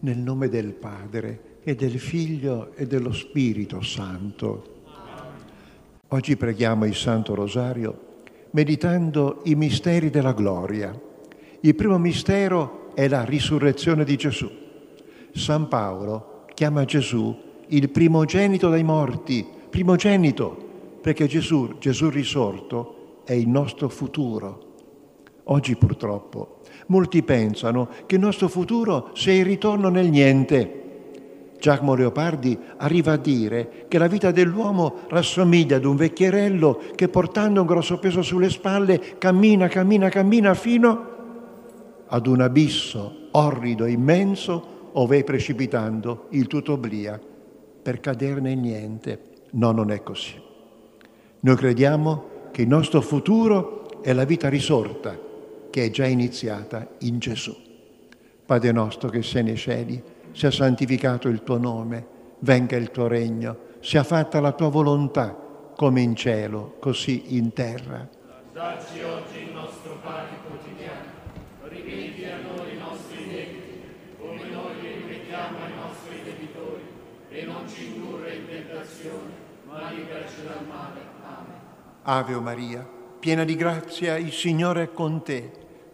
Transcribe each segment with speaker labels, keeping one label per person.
Speaker 1: Nel nome del Padre e del Figlio e dello Spirito Santo. Oggi preghiamo il Santo Rosario meditando i misteri della gloria. Il primo mistero è la risurrezione di Gesù. San Paolo chiama Gesù il primogenito dai morti, primogenito, perché Gesù, Gesù risorto, è il nostro futuro. Oggi purtroppo molti pensano che il nostro futuro sia il ritorno nel niente. Giacomo Leopardi arriva a dire che la vita dell'uomo rassomiglia ad un vecchierello che portando un grosso peso sulle spalle cammina, cammina, cammina fino ad un abisso orrido e immenso ove precipitando il tutto obblia per cadere nel niente. No, non è così. Noi crediamo che il nostro futuro è la vita risorta che è già iniziata in Gesù. Padre nostro che sei nei cieli, sia santificato il tuo nome, venga il tuo regno, sia fatta la tua volontà, come in cielo, così in terra.
Speaker 2: Dacci oggi il nostro pane quotidiano, rimetti a noi i nostri debiti, come noi li rimettiamo ai nostri debitori, e non ci indurre in tentazione, ma liberaci dal male. Amen.
Speaker 1: Ave o Maria, piena di grazia, il Signore è con te.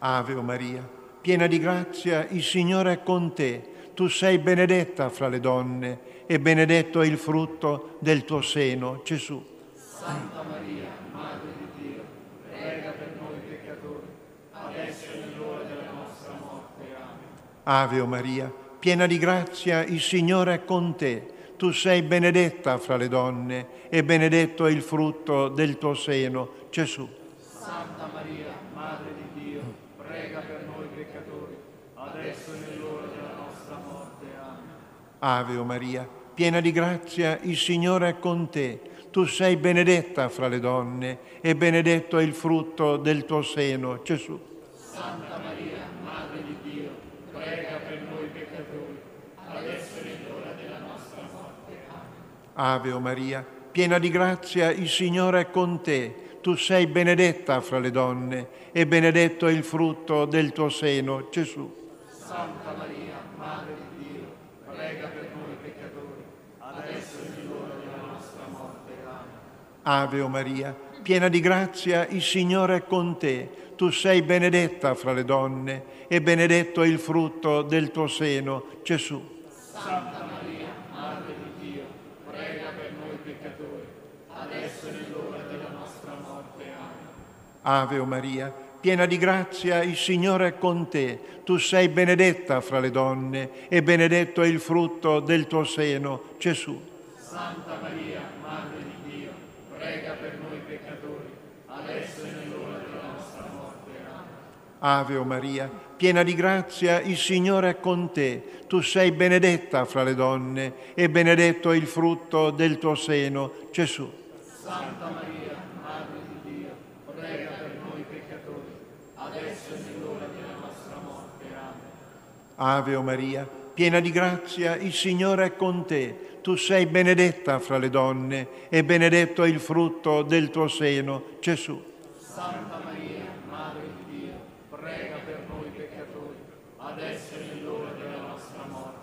Speaker 1: Ave o Maria, piena di grazia, il Signore è con te. Tu sei benedetta fra le donne e benedetto è il frutto del tuo seno, Gesù.
Speaker 2: Santa Maria, Madre di Dio, prega per noi peccatori, adesso è l'ora della nostra morte. Amen.
Speaker 1: Ave o Maria, piena di grazia, il Signore è con te. Tu sei benedetta fra le donne e benedetto è il frutto del tuo seno, Gesù.
Speaker 2: Santa Maria, Madre di Dio, prega per noi peccatori, adesso è l'ora della nostra morte. Amen.
Speaker 1: Ave o Maria, piena di grazia, il Signore è con te. Tu sei benedetta fra le donne e benedetto è il frutto del tuo seno, Gesù.
Speaker 2: Santa Maria, Madre di Dio, prega per noi peccatori, adesso è l'ora della nostra morte. Amen.
Speaker 1: Ave o Maria, piena di grazia, il Signore è con te. Tu sei benedetta fra le donne e benedetto è il frutto del tuo seno, Gesù.
Speaker 2: Santa Maria, Madre di Dio, prega per noi peccatori, adesso è l'ora della nostra morte. Amen.
Speaker 1: Ave o Maria, piena di grazia, il Signore è con te. Tu sei benedetta fra le donne e benedetto è il frutto del tuo seno, Gesù.
Speaker 2: Santa Maria, Madre di Dio, prega per noi peccatori, adesso è l'ora della nostra morte. Amen.
Speaker 1: Ave o Maria, piena di grazia, il Signore è con te. Tu sei benedetta fra le donne e benedetto è il frutto del tuo seno, Gesù.
Speaker 2: Santa Maria, Madre di Dio, prega per noi peccatori, adesso è l'ora della nostra morte. Amen.
Speaker 1: Ave o Maria, piena di grazia, il Signore è con te. Tu sei benedetta fra le donne e benedetto è il frutto del tuo seno, Gesù.
Speaker 2: Santa Maria, Madre di Dio, prega per noi peccatori, adesso è l'ora della nostra morte. Amen.
Speaker 1: Ave o Maria, piena di grazia, il Signore è con te. Tu sei benedetta fra le donne e benedetto è il frutto del tuo seno, Gesù.
Speaker 2: Santa Maria, Madre di Dio, prega per noi peccatori, adesso è l'ora della nostra morte.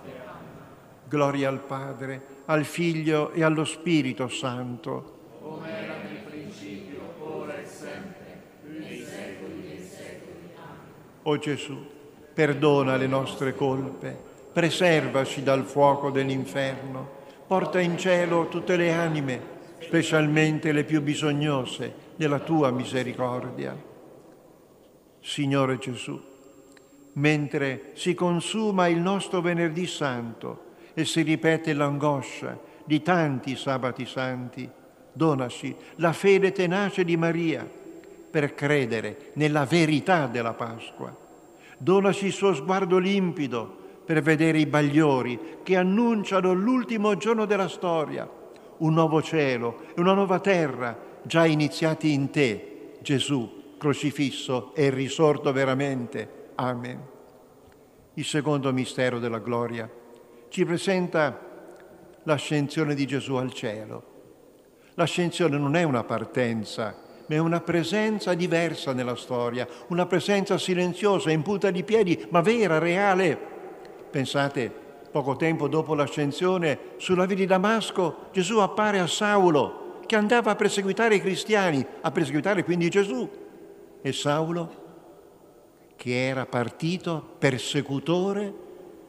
Speaker 1: Gloria al Padre, al Figlio e allo Spirito Santo.
Speaker 2: Come era nel principio, ora e sempre, nei secoli dei secoli. Amen.
Speaker 1: O Gesù, perdona le nostre colpe, preservaci dal fuoco dell'inferno, porta in cielo tutte le anime, specialmente le più bisognose della tua misericordia. Signore Gesù, mentre si consuma il nostro venerdì santo e si ripete l'angoscia di tanti sabati santi, donaci la fede tenace di Maria per credere nella verità della Pasqua. Donaci il suo sguardo limpido per vedere i bagliori che annunciano l'ultimo giorno della storia, un nuovo cielo e una nuova terra già iniziati in te, Gesù, crocifisso e risorto veramente. Amen. Il secondo mistero della gloria ci presenta l'ascensione di Gesù al cielo. L'ascensione non è una partenza, ma è una presenza diversa nella storia, una presenza silenziosa, in punta di piedi, ma vera, reale. Pensate, poco tempo dopo l'ascensione, sulla via di Damasco, Gesù appare a Saulo, che andava a perseguitare i cristiani, a perseguitare quindi Gesù. E Saulo, che era partito persecutore,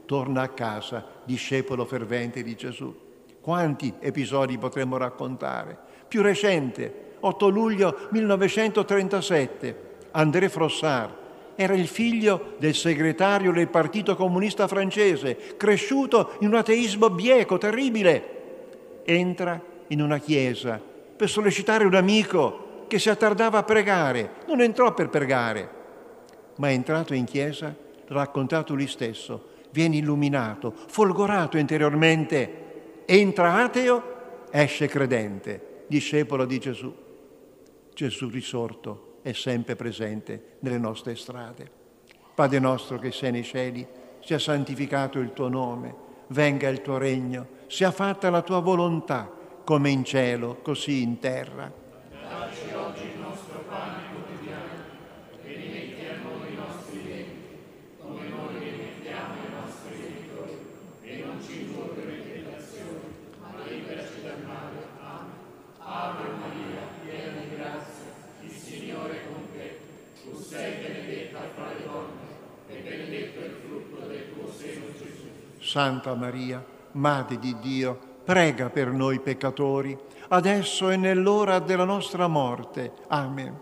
Speaker 1: torna a casa, discepolo fervente di Gesù. Quanti episodi potremmo raccontare? Più recente, 8 luglio 1937, André Frossard era il figlio del segretario del Partito Comunista francese, cresciuto in un ateismo bieco, terribile. Entra in una chiesa per sollecitare un amico che si attardava a pregare. Non entrò per pregare, ma è entrato in chiesa, raccontato lui stesso, viene illuminato, folgorato interiormente entra ateo, esce credente, discepolo di Gesù. Gesù risorto è sempre presente nelle nostre strade. Padre nostro che sei nei cieli, sia santificato il tuo nome, venga il tuo regno, sia fatta la tua volontà, come in cielo, così in terra.
Speaker 2: Dacci oggi il nostro pane quotidiano e rimetti a noi i nostri debiti, come noi rimettiamo i nostri debitori, e non ci indurre in tentazione, ma liberaci dal male. Amen. Ave Maria, piena di grazia, il Signore è con te. Tu sei benedetta fra le donne, e benedetto è il frutto del tuo seno, Gesù.
Speaker 1: Santa Maria, Madre di Dio, prega per noi peccatori, adesso e nell'ora della nostra morte. Amen.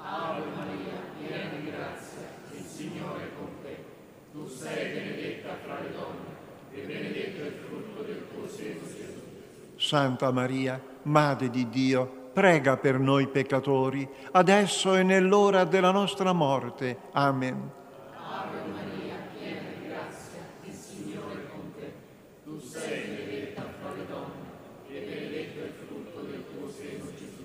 Speaker 2: Ave Maria, piena di grazia, il Signore è con te. Tu sei benedetta fra le donne, e benedetto è il frutto del tuo seno, Gesù.
Speaker 1: Santa Maria, Madre di Dio, prega per noi peccatori, adesso e nell'ora della nostra morte. Amen.
Speaker 2: Ave Maria, piena di grazia, il Signore è con te. Tu sei benedetta fra le donne, e benedetto è il frutto del tuo seno, Gesù.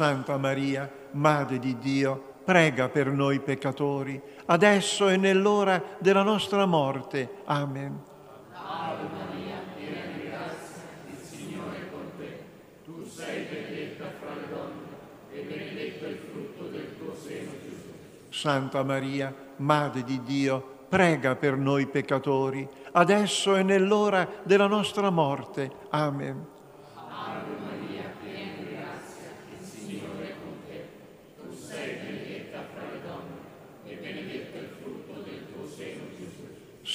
Speaker 1: Santa Maria, Madre di Dio, prega per noi peccatori, adesso e nell'ora della nostra morte. Amen.
Speaker 2: Ave Maria, piena di grazia, il Signore è con te. Tu sei benedetta fra le donne, e benedetto è il frutto del tuo seno, Gesù.
Speaker 1: Santa Maria, Madre di Dio, prega per noi peccatori, adesso e nell'ora della nostra morte. Amen.
Speaker 2: Ave Maria, piena di grazia, il Signore è con te. Tu sei benedetta fra le donne, e benedetto è il frutto del tuo seno, Gesù.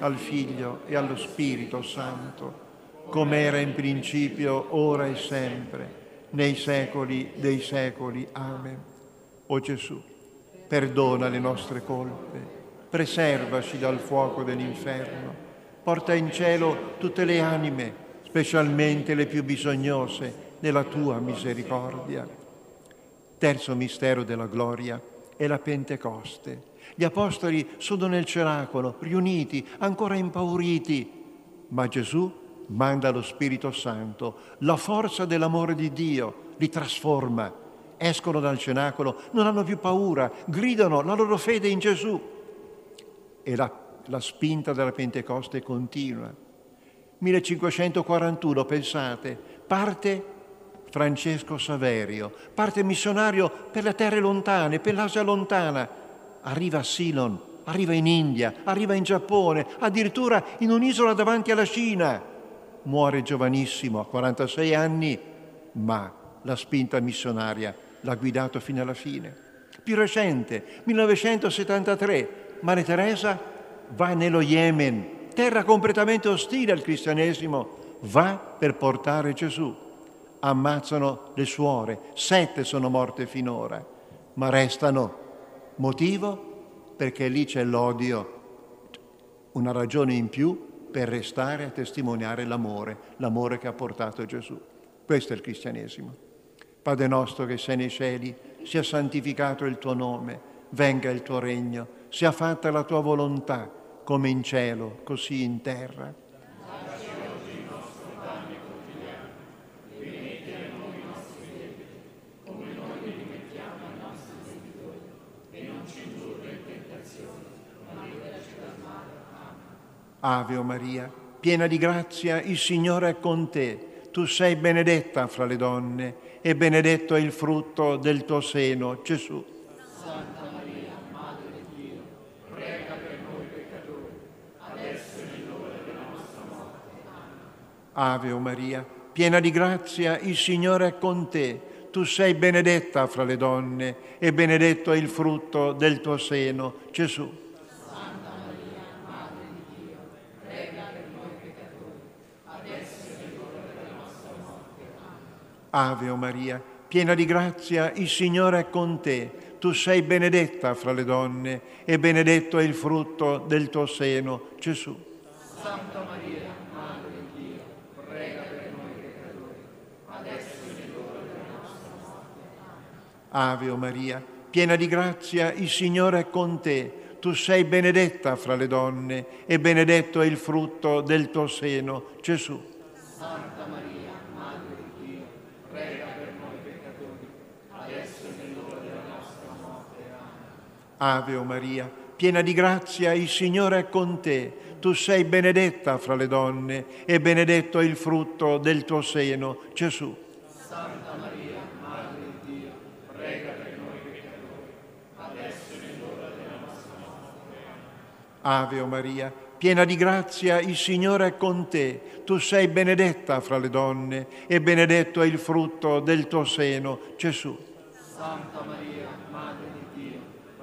Speaker 1: al Figlio e allo Spirito Santo, come era in principio, ora e sempre, nei secoli dei secoli. Amen. O Gesù, perdona le nostre colpe, preservaci dal fuoco dell'inferno, porta in cielo tutte le anime, specialmente le più bisognose della tua misericordia. Terzo mistero della gloria è la Pentecoste. Gli apostoli sono nel cenacolo, riuniti, ancora impauriti, ma Gesù manda lo Spirito Santo, la forza dell'amore di Dio li trasforma. Escono dal cenacolo, non hanno più paura, gridano la loro fede in Gesù. E la, la spinta della Pentecoste continua. 1541, pensate, parte Francesco Saverio, parte missionario per le terre lontane, per l'Asia lontana, arriva a Ceylon, arriva in India, arriva in Giappone, addirittura in un'isola davanti alla Cina. Muore giovanissimo, a 46 anni, ma la spinta missionaria l'ha guidato fino alla fine. Più recente, 1973, Maria Teresa va nello Yemen, terra completamente ostile al cristianesimo, va per portare Gesù. Ammazzano le suore, sette sono morte finora, ma restano. Motivo? Perché lì c'è l'odio, una ragione in più per restare a testimoniare l'amore, l'amore che ha portato Gesù. Questo è il cristianesimo. Padre nostro che sei nei cieli, sia santificato il tuo nome, venga il tuo regno, sia fatta la tua volontà, come in cielo, così in terra. Ave o Maria, piena di grazia, il Signore è con te. Tu sei benedetta fra le donne e benedetto è il frutto del tuo seno, Gesù.
Speaker 2: Santa Maria, Madre di Dio, prega per noi peccatori, adesso è l'ora della nostra morte. Amen.
Speaker 1: Ave o Maria, piena di grazia, il Signore è con te. Tu sei benedetta fra le donne e benedetto è il frutto del tuo seno, Gesù. Ave o Maria, piena di grazia, il Signore è con te. Tu sei benedetta fra le donne e benedetto è il frutto del tuo seno, Gesù.
Speaker 2: Santa Maria, Madre di Dio, prega per noi peccatori, adesso è l'ora della nostra morte.
Speaker 1: Ave o Maria, piena di grazia, il Signore è con te. Tu sei benedetta fra le donne e benedetto è il frutto del tuo seno, Gesù.
Speaker 2: Santa Maria, Madre di Dio, prega per noi peccatori, adesso è l'ora della nostra morte. Amen.
Speaker 1: Ave o Maria, piena di grazia, il Signore è con te. Tu sei benedetta fra le donne e benedetto è il frutto del tuo seno, Gesù.
Speaker 2: Santa Maria, Madre di Dio, prega per noi peccatori, adesso è l'ora della nostra morte.
Speaker 1: Ave o Maria, piena di grazia, il Signore è con te. Tu sei benedetta fra le donne e benedetto è il frutto del tuo seno, Gesù.
Speaker 2: Santa Maria, Madre di Dio,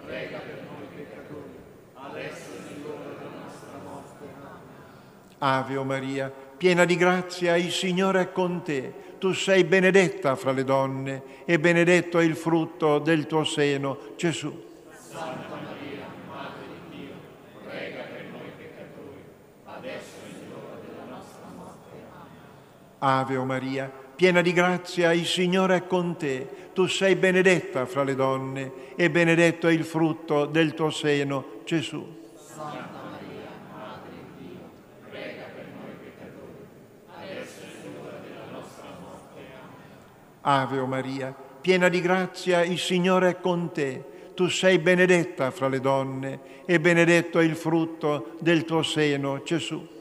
Speaker 2: prega per noi peccatori, adesso è l'ora della nostra morte. Amen.
Speaker 1: Ave o Maria, piena di grazia, il Signore è con te. Tu sei benedetta fra le donne e benedetto è il frutto del tuo seno, Gesù.
Speaker 2: Santa Maria, Madre di Dio, prega per noi peccatori, adesso è l'ora della nostra morte.
Speaker 1: Ave o Maria, piena di grazia, il Signore è con te. Tu sei benedetta fra le donne e benedetto è il frutto del tuo seno, Gesù.
Speaker 2: Santa Maria, Madre di Dio, prega per noi peccatori, adesso è l'ora della nostra morte. Amen.
Speaker 1: Ave o Maria, piena di grazia, il Signore è con te. Tu sei benedetta fra le donne e benedetto è il frutto del tuo seno, Gesù.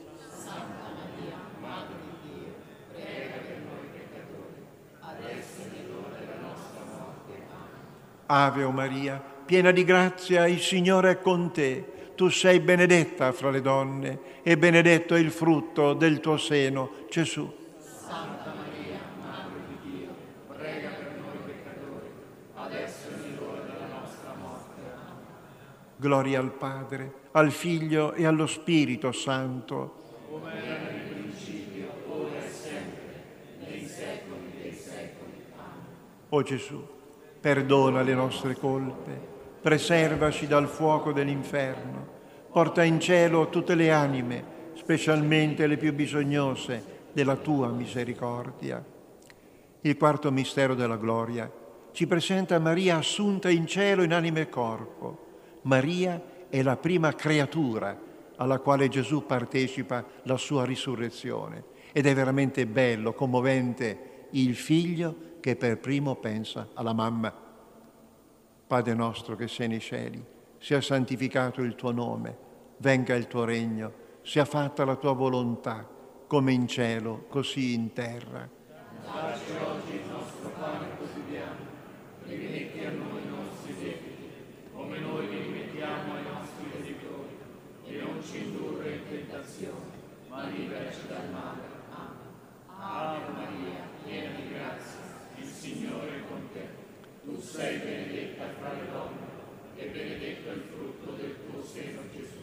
Speaker 1: Ave o Maria, piena di grazia, il Signore è con te. Tu sei benedetta fra le donne e benedetto è il frutto del tuo seno, Gesù.
Speaker 2: Santa Maria, Madre di Dio, prega per noi peccatori, adesso è l'ora della nostra morte. Amen.
Speaker 1: Gloria al Padre, al Figlio e allo Spirito Santo.
Speaker 2: Come era nel principio, ora e sempre, nei secoli dei secoli. Amen.
Speaker 1: O Gesù, perdona le nostre colpe, preservaci dal fuoco dell'inferno, porta in cielo tutte le anime, specialmente le più bisognose della tua misericordia. Il quarto mistero della gloria ci presenta Maria assunta in cielo in anima e corpo. Maria è la prima creatura alla quale Gesù partecipa la sua risurrezione ed è veramente bello, commovente il figlio che per primo pensa alla mamma. Padre nostro che sei nei cieli, sia santificato il tuo nome, venga il tuo regno, sia fatta la tua volontà, come in cielo, così in terra.
Speaker 2: Dacci oggi il nostro pane quotidiano, rimetti a noi i nostri debiti, come noi li rimettiamo ai nostri debitori, e non ci indurre in tentazione, ma liberaci dal male. Amen. Ave Maria, piena di grazia, il Signore è con te. Tu sei benedetta fra le donne, e benedetto è il frutto del tuo seno, Gesù.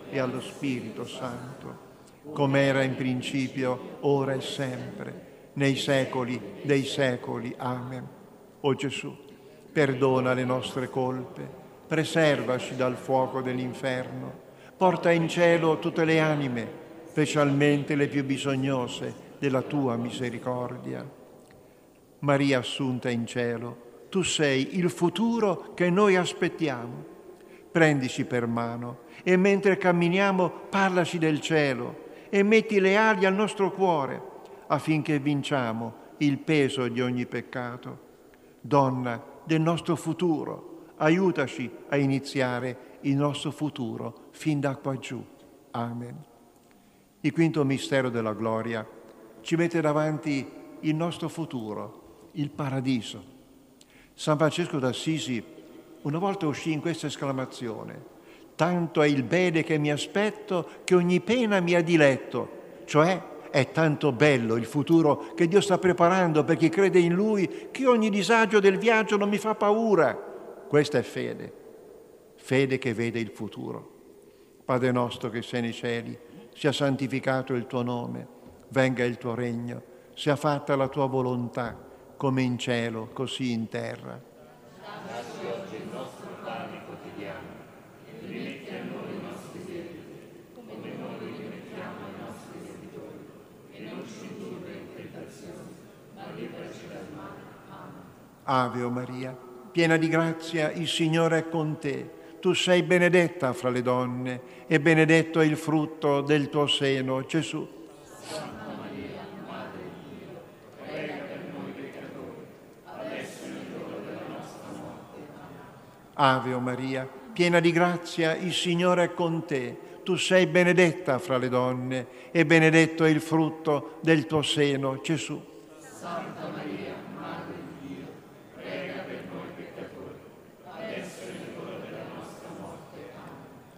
Speaker 1: e allo Spirito Santo, come era in principio, ora e sempre, nei secoli dei secoli. Amen. O Gesù, perdona le nostre colpe, preservaci dal fuoco dell'inferno, porta in cielo tutte le anime, specialmente le più bisognose della tua misericordia. Maria assunta in cielo, tu sei il futuro che noi aspettiamo. Prendici per mano e mentre camminiamo parlaci del cielo e metti le ali al nostro cuore affinché vinciamo il peso di ogni peccato. Donna del nostro futuro, aiutaci a iniziare il nostro futuro fin da qua giù. Amen. Il quinto mistero della gloria ci mette davanti il nostro futuro, il paradiso. San Francesco d'Assisi una volta uscì in questa esclamazione, tanto è il bene che mi aspetto che ogni pena mi ha diletto, cioè è tanto bello il futuro che Dio sta preparando per chi crede in Lui che ogni disagio del viaggio non mi fa paura. Questa è fede, fede che vede il futuro. Padre nostro che sei nei cieli, sia santificato il tuo nome, venga il tuo regno, sia fatta la tua volontà, come in cielo, così in terra.
Speaker 2: Dacci oggi il nostro pane quotidiano e rimetti a noi i nostri debiti, come noi rimettiamo ai nostri debitori, e non ci indurre in tentazione, ma liberaci dal male. Amen.
Speaker 1: Ave o Maria, piena di grazia, il Signore è con te. Tu sei benedetta fra le donne e benedetto è il frutto del tuo seno, Gesù.
Speaker 2: Santa Maria, Madre di Dio, prega per noi peccatori, adesso è l'ora della nostra morte.
Speaker 1: Ave o Maria, piena di grazia, il Signore è con te. Tu sei benedetta fra le donne e benedetto è il frutto del tuo seno, Gesù.
Speaker 2: Santa Maria, Madre di Dio, prega per noi peccatori, adesso è l'ora della nostra morte. Amen.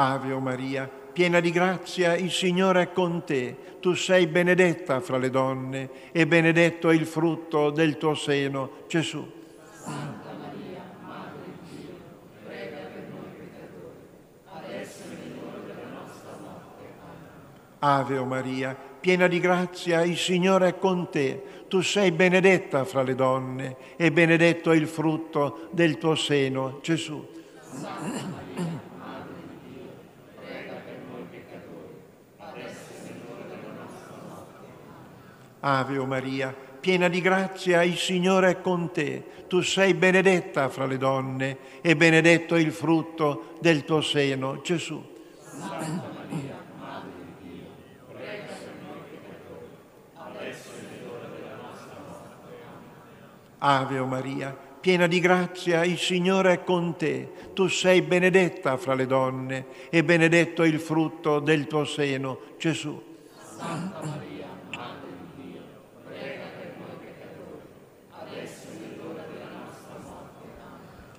Speaker 1: Ave o Maria, piena di grazia, il Signore è con te. Tu sei benedetta fra le donne e benedetto è il frutto del tuo seno, Gesù.
Speaker 2: Santa Maria, Madre di Dio, prega per noi peccatori, adesso è l'ora della nostra morte. Amen.
Speaker 1: Ave o Maria, piena di grazia, il Signore è con te. Tu sei benedetta fra le donne e benedetto è il frutto del tuo seno, Gesù.
Speaker 2: Santa Maria, Madre di Dio, prega per noi peccatori, adesso è l'ora della nostra morte.
Speaker 1: Ave o Maria, piena di grazia, il Signore è con te. Tu sei benedetta fra le donne e benedetto il frutto del tuo seno, Gesù.
Speaker 2: Santa Maria, Madre di Dio, prega per noi peccatori, adesso.
Speaker 1: Ave o Maria, piena di grazia, il Signore è con te. Tu sei benedetta fra le donne e benedetto il frutto del tuo seno, Gesù.
Speaker 2: Santa Maria, Madre di Dio, prega per noi peccatori, adesso è l'ora della nostra morte. Amen.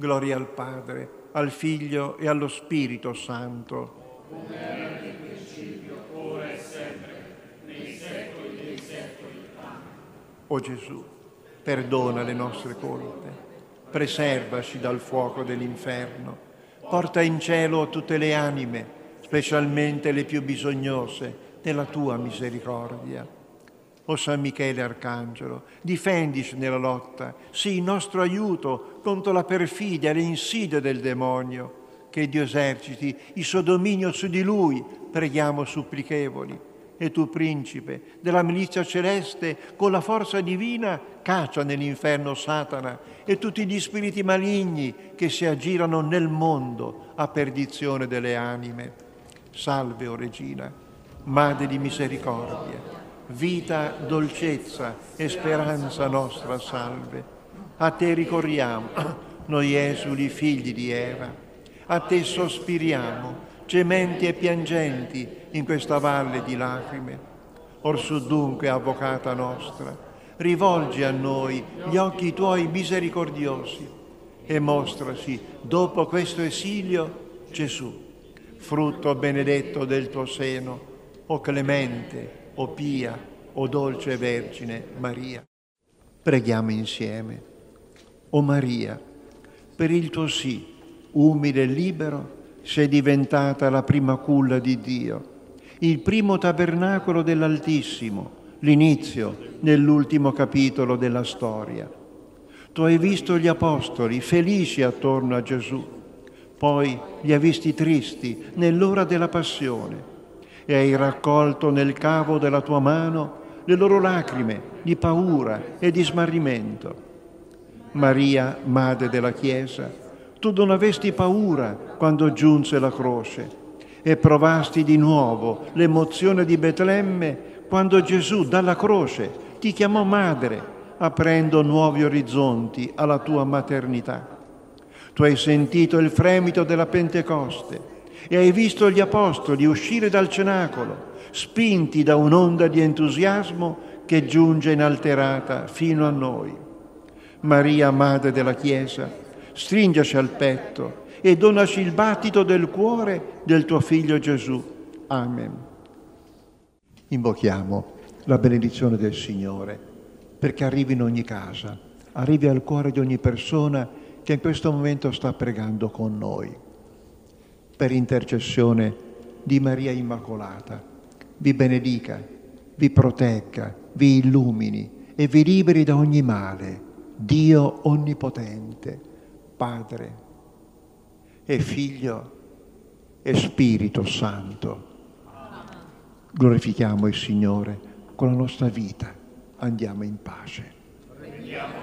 Speaker 1: Gloria al Padre, al Figlio e allo Spirito Santo.
Speaker 2: Come era nel principio, ora e sempre, nei secoli dei secoli. Amen.
Speaker 1: O Gesù, perdona le nostre colpe, preservaci dal fuoco dell'inferno, porta in cielo tutte le anime, specialmente le più bisognose della tua misericordia. O San Michele Arcangelo, difendici nella lotta, sii il nostro aiuto contro la perfidia e le insidie del demonio. Che Dio eserciti il suo dominio su di lui, preghiamo supplichevoli. E tu, principe della milizia celeste, con la forza divina, caccia nell'inferno Satana e tutti gli spiriti maligni che si aggirano nel mondo a perdizione delle anime. Salve, o Regina, Madre di misericordia, vita, dolcezza e speranza nostra, salve. A te ricorriamo, noi esuli figli di Eva. A te sospiriamo, gementi e piangenti in questa valle di lacrime. Orsù dunque, avvocata nostra, rivolgi a noi gli occhi tuoi misericordiosi e mostraci dopo questo esilio Gesù, frutto benedetto del tuo seno, o clemente, o pia, o dolce Vergine Maria. Preghiamo insieme. O Maria, per il tuo sì, umile e libero, sei diventata la prima culla di Dio, il primo tabernacolo dell'Altissimo, l'inizio nell'ultimo capitolo della storia. Tu hai visto gli apostoli felici attorno a Gesù, poi li hai visti tristi nell'ora della passione e hai raccolto nel cavo della tua mano le loro lacrime di paura e di smarrimento. Maria, Madre della Chiesa, tu non avesti paura quando giunse la croce e provasti di nuovo l'emozione di Betlemme quando Gesù dalla croce ti chiamò madre, aprendo nuovi orizzonti alla tua maternità. Tu hai sentito il fremito della Pentecoste e hai visto gli apostoli uscire dal cenacolo, spinti da un'onda di entusiasmo che giunge inalterata fino a noi. Maria, Madre della Chiesa, stringaci al petto e donaci il battito del cuore del tuo Figlio Gesù. Amen. Invochiamo la benedizione del Signore perché arrivi in ogni casa, arrivi al cuore di ogni persona che in questo momento sta pregando con noi. Per intercessione di Maria Immacolata, vi benedica, vi protegga, vi illumini e vi liberi da ogni male. Dio Onnipotente, Padre e Figlio e Spirito Santo. Glorifichiamo il Signore con la nostra vita. Andiamo in pace. Prendiamo